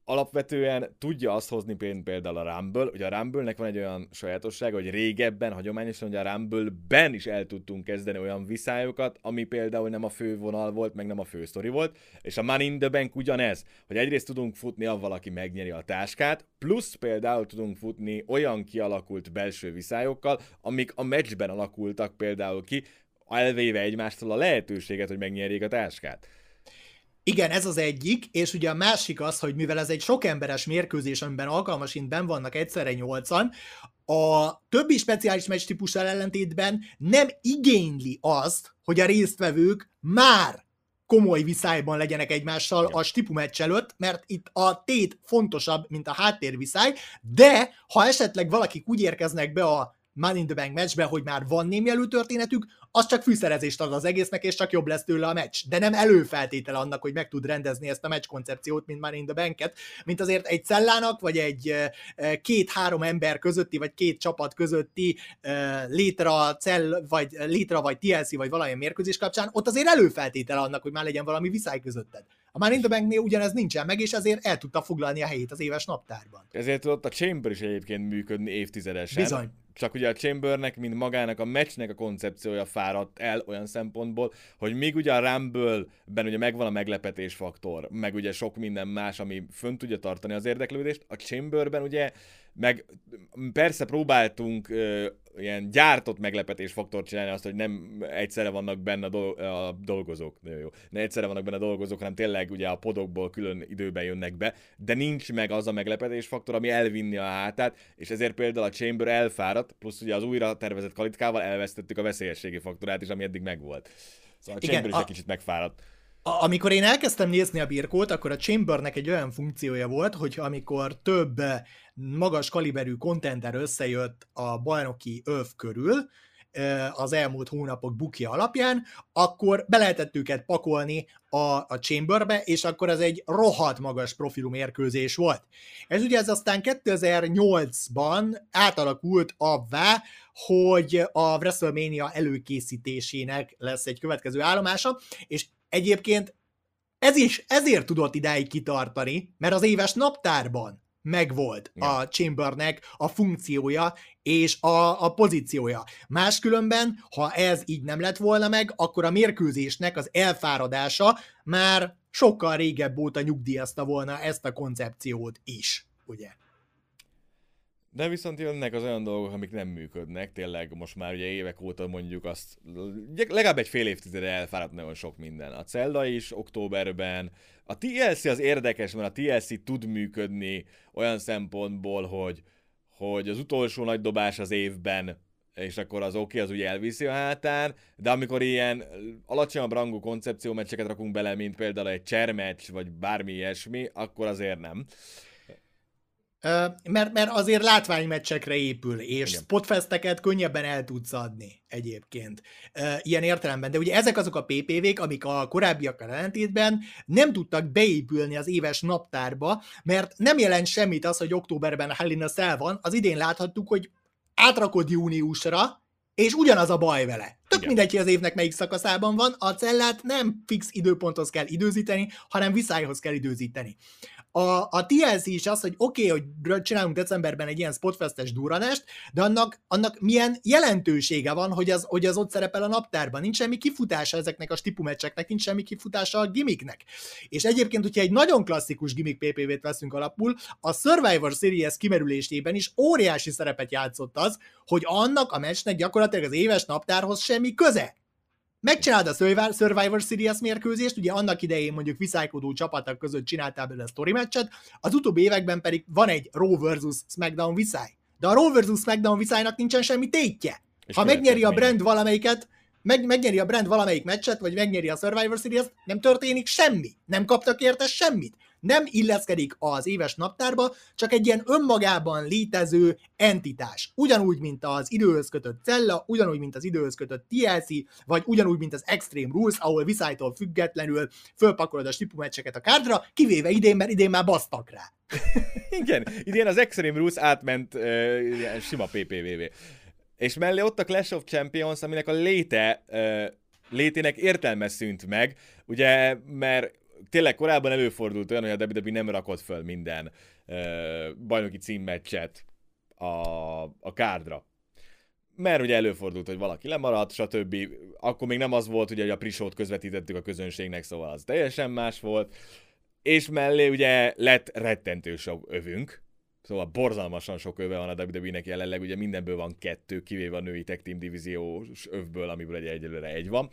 alapvetően tudja azt hozni például a Rumble, hogy a Rumble-nek van egy olyan sajátossága, hogy régebben, hagyományosan, hogy a Rumble-ben is el tudtunk kezdeni olyan viszályokat, ami például nem a fő vonal volt, meg nem a fő sztori volt, és a Money in the Bank ugyanez, hogy egyrészt tudunk futni, ha valaki megnyeri a táskát, plusz például tudunk futni olyan kialakult belső viszályokkal, amik a meccsben alakultak például ki, elvéve egymástól a lehetőséget, hogy megnyerjék a táskát. Igen, ez az egyik, és ugye a másik az, hogy mivel ez egy sok emberes mérkőzés, amiben alkalmasint ben vannak egyszerre nyolcan, a többi speciális meccs típussal ellentétben nem igényli azt, hogy a résztvevők már komoly viszályban legyenek egymással a stipu meccs előtt, mert itt a tét fontosabb, mint a háttérviszály, de ha esetleg valakik úgy érkeznek be a Money in the Bank meccsbe, hogy már van némi előtörténetük, az csak fűszerezést ad az egésznek, és csak jobb lesz tőle a meccs. De nem előfeltétele annak, hogy meg tud rendezni ezt a meccs koncepciót, mint Money in the Banket, mint azért egy cellának, vagy egy két-három ember közötti, vagy két csapat közötti létra, cell, vagy létra, vagy TLC, vagy valamilyen mérkőzés kapcsán, ott azért előfeltétele annak, hogy már legyen valami viszály közötted. A Money in the Banknél ugyanez nincsen meg, és ezért el tudta foglalni a helyét az éves naptárban. Ezért tudott a Chamber is egyébként működni évtizedesen. Bizony csak ugye a Chambernek, mint magának a meccsnek a koncepciója fáradt el olyan szempontból, hogy még ugye a Rumble-ben ugye megvan a meglepetés faktor, meg ugye sok minden más, ami fönn tudja tartani az érdeklődést, a Chamberben ugye meg persze próbáltunk ö, ilyen gyártott meglepetés faktort csinálni, azt, hogy nem egyszerre vannak benne a, do- a dolgozók, jó, jó, ne egyszerre vannak benne a dolgozók, hanem tényleg ugye a podokból külön időben jönnek be, de nincs meg az a meglepetés faktor, ami elvinni a hátát, és ezért például a Chamber elfáradt, plusz ugye az újra tervezett kvalitkával elvesztettük a veszélyességi faktorát is, ami eddig megvolt. Szóval a Chamber Igen, is a... egy kicsit megfáradt. Amikor én elkezdtem nézni a birkót, akkor a Chambernek egy olyan funkciója volt, hogy amikor több magas kaliberű kontenter összejött a bajnoki öv körül, az elmúlt hónapok bukja alapján, akkor be lehetett őket pakolni a, a Chamberbe, és akkor ez egy rohadt magas profilú mérkőzés volt. Ez ugye ez aztán 2008-ban átalakult avvá, hogy a WrestleMania előkészítésének lesz egy következő állomása, és egyébként ez is ezért tudott idáig kitartani, mert az éves naptárban megvolt ja. a Chambernek a funkciója és a, a pozíciója. Máskülönben, ha ez így nem lett volna meg, akkor a mérkőzésnek az elfáradása már sokkal régebb óta nyugdíjazta volna ezt a koncepciót is, ugye? De viszont jönnek az olyan dolgok, amik nem működnek, tényleg most már ugye évek óta mondjuk azt, legalább egy fél évtizede elfáradt nagyon sok minden. A Zelda is októberben, a TLC az érdekes, mert a TLC tud működni olyan szempontból, hogy, hogy az utolsó nagy dobás az évben és akkor az oké, okay, az ugye elviszi a hátán, de amikor ilyen alacsonyabb rangú koncepció meccseket rakunk bele, mint például egy csermeccs, vagy bármi ilyesmi, akkor azért nem mert, mert azért látványmecsekre épül, és Igen. spotfesteket könnyebben el tudsz adni egyébként. Ilyen értelemben. De ugye ezek azok a PPV-k, amik a korábbiakkal ellentétben nem tudtak beépülni az éves naptárba, mert nem jelent semmit az, hogy októberben Helena Cell van. Az idén láthattuk, hogy átrakod júniusra, és ugyanaz a baj vele. Tök Igen. mindegy, hogy az évnek melyik szakaszában van, a cellát nem fix időponthoz kell időzíteni, hanem viszályhoz kell időzíteni. A, a TLC is az, hogy oké, okay, hogy csinálunk decemberben egy ilyen spotfestes duranást, de annak, annak milyen jelentősége van, hogy az, hogy az ott szerepel a naptárban. Nincs semmi kifutása ezeknek a stipumecseknek, nincs semmi kifutása a gimmicknek. És egyébként, hogyha egy nagyon klasszikus gimmick PPV-t veszünk alapul, a Survivor Series kimerülésében is óriási szerepet játszott az, hogy annak a meccsnek gyakorlatilag az éves naptárhoz semmi köze. Megcsinálod a Survivor Series mérkőzést, ugye annak idején mondjuk viszálykodó csapatok között csináltál belőle a story meccset, az utóbbi években pedig van egy Raw versus SmackDown viszály. De a Raw versus SmackDown viszálynak nincsen semmi tétje. És ha megnyeri a brand valamelyiket, meg, megnyeri a brand valamelyik meccset, vagy megnyeri a Survivor Series, nem történik semmi. Nem kaptak érte semmit nem illeszkedik az éves naptárba, csak egy ilyen önmagában létező entitás. Ugyanúgy, mint az időhöz kötött cella, ugyanúgy, mint az időhöz kötött TLC, vagy ugyanúgy, mint az Extreme Rules, ahol viszálytól függetlenül fölpakolod a meccseket a kárdra, kivéve idén, mert idén már basztak rá. Igen, idén az Extreme Rules átment uh, sima PPVV. És mellé ott a Clash of Champions, aminek a léte uh, létének értelme szűnt meg, ugye, mert tényleg korábban előfordult olyan, hogy a WWE nem rakott föl minden uh, bajnoki címmeccset a, a kárdra. Mert ugye előfordult, hogy valaki lemaradt, stb. Akkor még nem az volt, ugye, hogy a prisót közvetítettük a közönségnek, szóval az teljesen más volt. És mellé ugye lett rettentő sok övünk, Szóval borzalmasan sok öve van a WWE-nek jelenleg, ugye mindenből van kettő, kivéve a női tech team divíziós övből, amiből egy egyelőre egy van.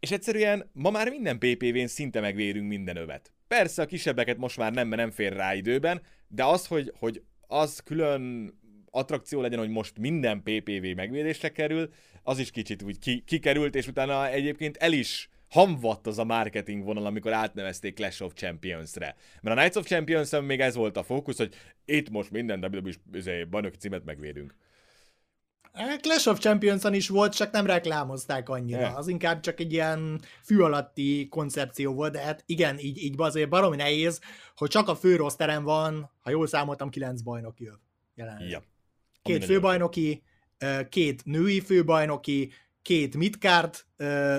És egyszerűen ma már minden PPV-n szinte megvérünk minden övet. Persze a kisebbeket most már nem, mert nem fér rá időben, de az, hogy, hogy az külön attrakció legyen, hogy most minden PPV megvédésre kerül, az is kicsit úgy ki, kikerült, és utána egyébként el is hamvadt az a marketing vonal, amikor átnevezték Clash of Champions-re. Mert a Knights of champions még ez volt a fókusz, hogy itt most minden WWE izé, bajnoki címet megvédünk. Clash of champions is volt, csak nem reklámozták annyira. Yeah. Az inkább csak egy ilyen fű alatti koncepció volt, de hát igen, így, így azért baromi nehéz, hogy csak a főroszteren van, ha jól számoltam, kilenc bajnoki jelenleg. Ja. Két főbajnoki, két női főbajnoki, két midcard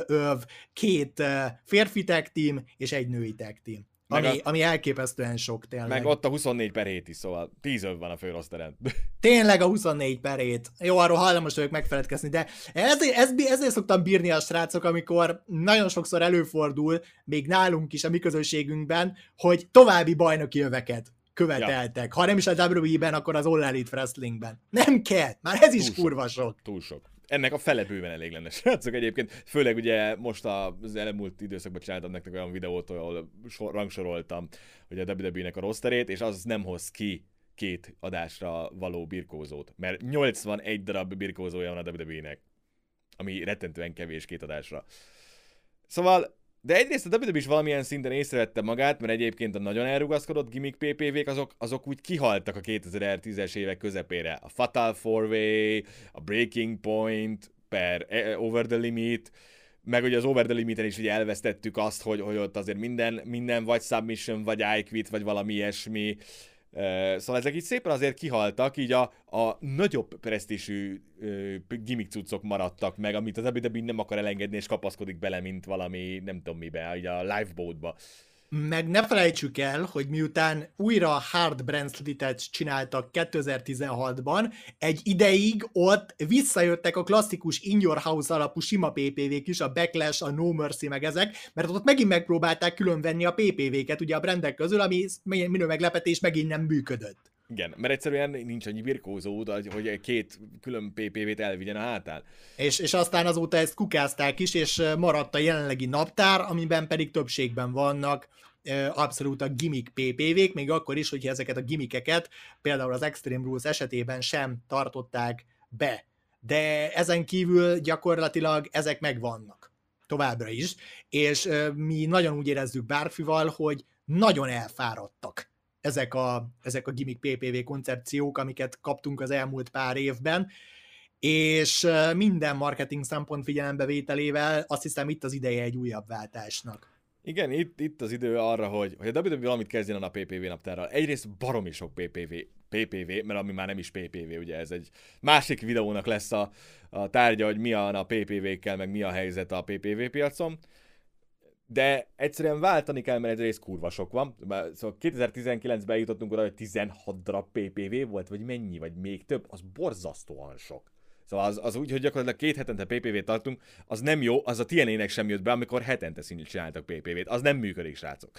öv, két férfi tag team és egy női tag team. Ami, a, ami elképesztően sok tényleg. Meg ott a 24 per 7 is, szóval 10 öv van a főroszteren. Tényleg a 24 per 7. Jó, arról hajlamos vagyok megfeledkezni, de ezért, ez, ezért szoktam bírni a srácok, amikor nagyon sokszor előfordul, még nálunk is, a mi közösségünkben, hogy további bajnoki öveket követeltek. Ja. Ha nem is a WWE-ben, akkor az All Elite Wrestlingben. Nem kell, már ez is Túl kurva sok. sok. Túl sok ennek a fele bőven elég lenne, srácok egyébként. Főleg ugye most az elmúlt időszakban csináltam nektek olyan videót, ahol sor, rangsoroltam hogy a WWE-nek a rosterét, és az nem hoz ki két adásra való birkózót. Mert 81 darab birkózója van a WWE-nek, ami rettentően kevés két adásra. Szóval de egyrészt a WWE is valamilyen szinten észrevette magát, mert egyébként a nagyon elrugaszkodott gimmick PPV-k azok, azok úgy kihaltak a 2010-es évek közepére. A Fatal 4 a Breaking Point, per e, Over the Limit, meg ugye az Over the Limiten is ugye elvesztettük azt, hogy, hogy ott azért minden, minden vagy submission, vagy I quit, vagy valami ilyesmi, Szóval ezek így szépen azért kihaltak, így a, a nagyobb presztísű gimmick cuccok maradtak meg, amit az WWE nem akar elengedni, és kapaszkodik bele, mint valami, nem tudom mibe, így a lifeboatba. Meg ne felejtsük el, hogy miután újra Hard Brancletet csináltak 2016-ban, egy ideig ott visszajöttek a klasszikus In Your House alapú sima PPV-k is, a Backlash, a No Mercy, meg ezek, mert ott megint megpróbálták különvenni a PPV-ket ugye a brandek közül, ami minő meglepetés megint nem működött. Igen, mert egyszerűen nincs annyi birkózó, hogy két külön PPV-t elvigyen a hátán. És, és aztán azóta ezt kukázták is, és maradt a jelenlegi naptár, amiben pedig többségben vannak abszolút a gimmick PPV-k, még akkor is, hogyha ezeket a gimmickeket például az Extreme Rules esetében sem tartották be. De ezen kívül gyakorlatilag ezek megvannak továbbra is, és mi nagyon úgy érezzük Bárfival, hogy nagyon elfáradtak ezek a, ezek a gimmick PPV koncepciók, amiket kaptunk az elmúlt pár évben, és minden marketing szempont figyelembevételével azt hiszem itt az ideje egy újabb váltásnak. Igen, itt, itt az idő arra, hogy, hogy a WWE valamit kezdjen a PPV naptárral. Egyrészt baromi sok PPV, PPV, mert ami már nem is PPV, ugye ez egy másik videónak lesz a, a tárgya, hogy mi a, a PPV-kkel, meg mi a helyzet a PPV piacon de egyszerűen váltani kell, mert egyrészt kurva sok van. Szóval 2019-ben jutottunk oda, hogy 16 darab PPV volt, vagy mennyi, vagy még több, az borzasztóan sok. Szóval az, az úgy, hogy gyakorlatilag két hetente PPV-t tartunk, az nem jó, az a TNA-nek sem jött be, amikor hetente szintén csináltak PPV-t. Az nem működik, srácok.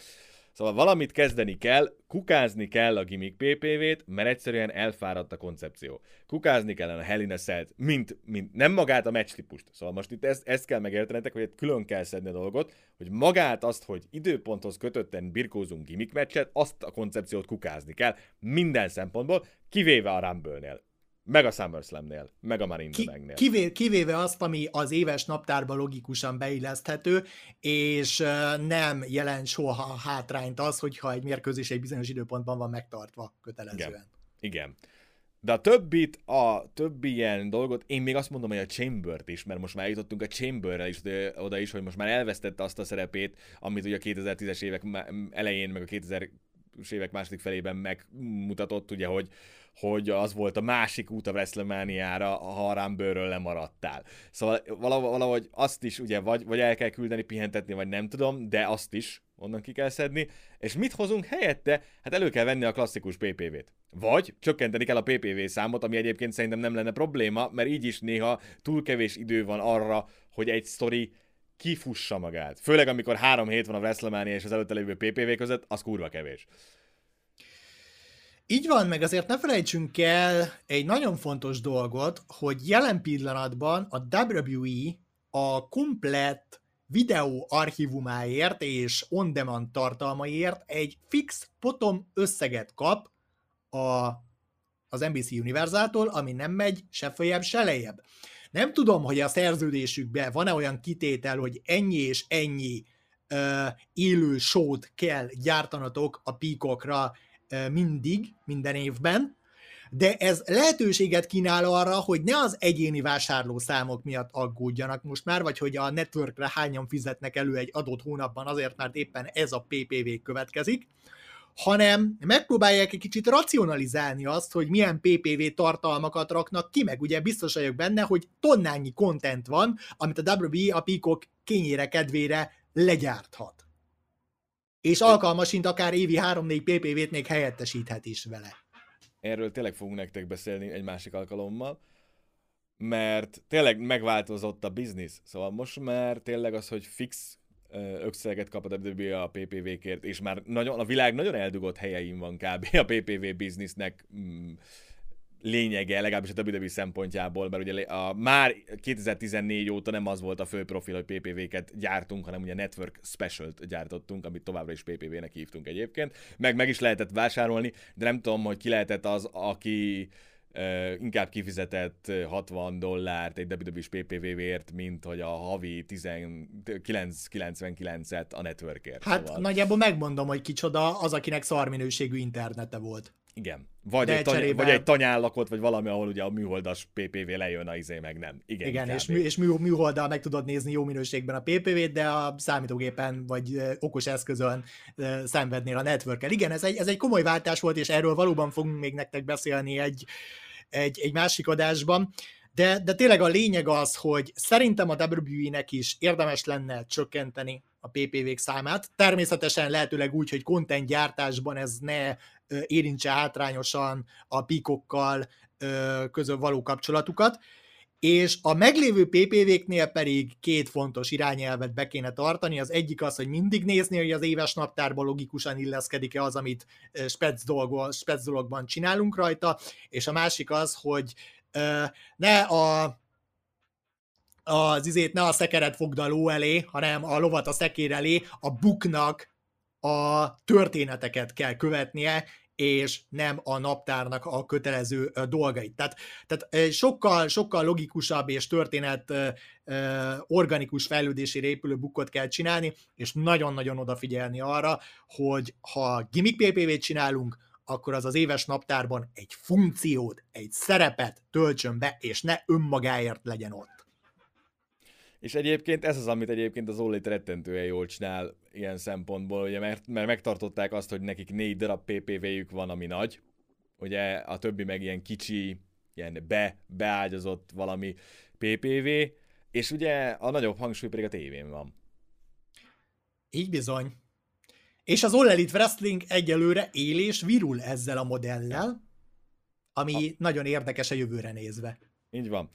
Szóval valamit kezdeni kell, kukázni kell a gimmick PPV-t, mert egyszerűen elfáradt a koncepció. Kukázni kell a Hell a Cell-t, mint, mint nem magát a meccstípust. Szóval most itt ezt, ezt kell megértenetek, hogy külön kell szedni a dolgot, hogy magát azt, hogy időponthoz kötötten birkózunk gimmick meccset, azt a koncepciót kukázni kell minden szempontból, kivéve a Rumble-nél meg a SummerSlam-nél, meg a Marine Ki, kivé, kivéve azt, ami az éves naptárba logikusan beilleszthető, és nem jelent soha hátrányt az, hogyha egy mérkőzés egy bizonyos időpontban van megtartva kötelezően. Igen. Igen. De a többit, a többi ilyen dolgot, én még azt mondom, hogy a Chamber-t is, mert most már jutottunk a Chamberrel is oda is, hogy most már elvesztette azt a szerepét, amit ugye a 2010-es évek elején, meg a 2000-es évek második felében megmutatott, ugye, hogy, hogy az volt a másik út a WrestleMania-ra, ha a Rumble-ről lemaradtál. Szóval valahogy azt is ugye vagy, vagy el kell küldeni, pihentetni, vagy nem tudom, de azt is, onnan ki kell szedni, és mit hozunk helyette? Hát elő kell venni a klasszikus PPV-t. Vagy csökkenteni kell a PPV számot, ami egyébként szerintem nem lenne probléma, mert így is néha túl kevés idő van arra, hogy egy sztori kifussa magát. Főleg amikor három hét van a WrestleMania és az előtte lévő PPV között, az kurva kevés. Így van, meg azért ne felejtsünk el egy nagyon fontos dolgot, hogy jelen pillanatban a WWE a komplett videó archívumáért és on-demand tartalmaiért egy fix potom összeget kap a, az NBC Univerzától, ami nem megy se följebb, se lejjebb. Nem tudom, hogy a szerződésükben van-e olyan kitétel, hogy ennyi és ennyi uh, élő sót kell gyártanatok a píkokra mindig, minden évben, de ez lehetőséget kínál arra, hogy ne az egyéni vásárlószámok miatt aggódjanak most már, vagy hogy a networkre hányan fizetnek elő egy adott hónapban azért, mert éppen ez a PPV következik, hanem megpróbálják egy kicsit racionalizálni azt, hogy milyen PPV tartalmakat raknak ki, meg ugye biztos vagyok benne, hogy tonnányi content van, amit a WWE a píkok kényére kedvére legyárthat. És alkalmasint akár évi 3-4 PPV-t még helyettesíthet is vele. Erről tényleg fogunk nektek beszélni egy másik alkalommal, mert tényleg megváltozott a biznisz. Szóval most már tényleg az, hogy fix összeget kap a WWE a PPV-kért, és már nagyon, a világ nagyon eldugott helyein van kb. a PPV biznisznek mm, lényege, legalábbis a WWE szempontjából, mert ugye a, már 2014 óta nem az volt a fő profil, hogy PPV-ket gyártunk, hanem ugye Network Special-t gyártottunk, amit továbbra is PPV-nek hívtunk egyébként. Meg meg is lehetett vásárolni, de nem tudom, hogy ki lehetett az, aki Uh, inkább kifizetett 60 dollárt egy WWE-s PPV-ért, mint hogy a havi 1999-et a networkért. Hát szóval. nagyjából megmondom, hogy kicsoda az, akinek szarminőségű internete volt. Igen. Vagy egy, tany- cserébe... vagy egy tanyállakot, vagy valami, ahol ugye a műholdas PPV lejön a izé, meg nem. Igen, Igen és, mű, és mű, műholddal meg tudod nézni jó minőségben a PPV-t, de a számítógépen vagy okos eszközön szenvednél a network Igen, ez egy, ez egy komoly váltás volt, és erről valóban fogunk még nektek beszélni egy, egy, egy másik adásban. De, de tényleg a lényeg az, hogy szerintem a WWE-nek is érdemes lenne csökkenteni a PPV-k számát. Természetesen lehetőleg úgy, hogy content gyártásban ez ne érintse hátrányosan a píkokkal közül való kapcsolatukat, és a meglévő PPV-knél pedig két fontos irányelvet be kéne tartani. Az egyik az, hogy mindig nézni, hogy az éves naptárban logikusan illeszkedik-e az, amit spec, dolgo, spec dologban csinálunk rajta, és a másik az, hogy ne a az izét ne a szekeret fogd a ló elé, hanem a lovat a szekér elé, a buknak a történeteket kell követnie, és nem a naptárnak a kötelező dolgait. Tehát, tehát sokkal, sokkal logikusabb és történet organikus fejlődésére épülő bukkot kell csinálni, és nagyon-nagyon odafigyelni arra, hogy ha gimmick PPV-t csinálunk, akkor az az éves naptárban egy funkciót, egy szerepet töltsön be, és ne önmagáért legyen ott. És egyébként ez az, amit egyébként az Ollit rettentően jól csinál ilyen szempontból, ugye, mert, mert megtartották azt, hogy nekik négy darab PPV-jük van, ami nagy, ugye a többi meg ilyen kicsi, ilyen be, beágyazott valami PPV, és ugye a nagyobb hangsúly pedig a tévén van. Így bizony. És az All Elite Wrestling egyelőre él és virul ezzel a modellel, ami a... nagyon érdekes a jövőre nézve. Így van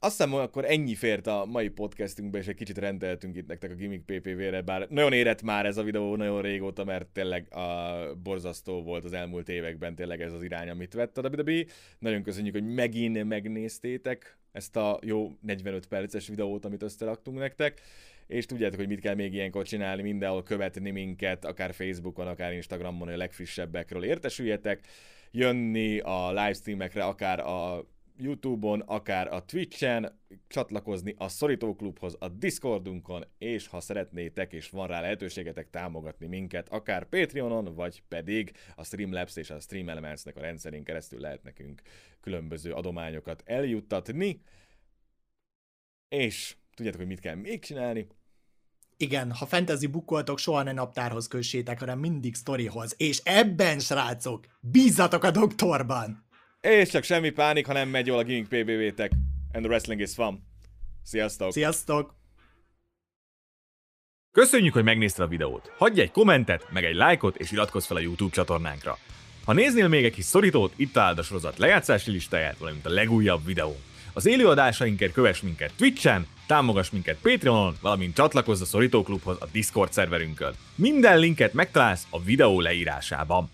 azt hiszem, akkor ennyi fért a mai podcastünkbe, és egy kicsit rendeltünk itt nektek a Gimmick PPV-re, bár nagyon érett már ez a videó nagyon régóta, mert tényleg a borzasztó volt az elmúlt években tényleg ez az irány, amit vett a WWE. Nagyon köszönjük, hogy megint megnéztétek ezt a jó 45 perces videót, amit összeraktunk nektek és tudjátok, hogy mit kell még ilyenkor csinálni, mindenhol követni minket, akár Facebookon, akár Instagramon, hogy a legfrissebbekről értesüljetek, jönni a livestreamekre, akár a YouTube-on, akár a Twitch-en, csatlakozni a Szorító Klubhoz, a Discordunkon, és ha szeretnétek és van rá lehetőségetek támogatni minket, akár Patreonon, vagy pedig a Streamlabs és a Stream Elements-nek a rendszerén keresztül lehet nekünk különböző adományokat eljuttatni. És tudjátok, hogy mit kell még csinálni? Igen, ha fantasy bukkoltok, soha ne naptárhoz kössétek, hanem mindig sztorihoz. És ebben, srácok, bízzatok a doktorban! És csak semmi pánik, ha nem megy jól a Gimmick PBV-tek. And the wrestling is fun. Sziasztok! Sziasztok! Köszönjük, hogy megnézted a videót. Hagyj egy kommentet, meg egy lájkot, és iratkozz fel a YouTube csatornánkra. Ha néznél még egy kis szorítót, itt találd a sorozat lejátszási listáját, valamint a legújabb videó. Az élőadásainkért kövess minket Twitch-en, támogass minket Patreonon, valamint csatlakozz a Szorító Klubhoz a Discord szerverünkön. Minden linket megtalálsz a videó leírásában.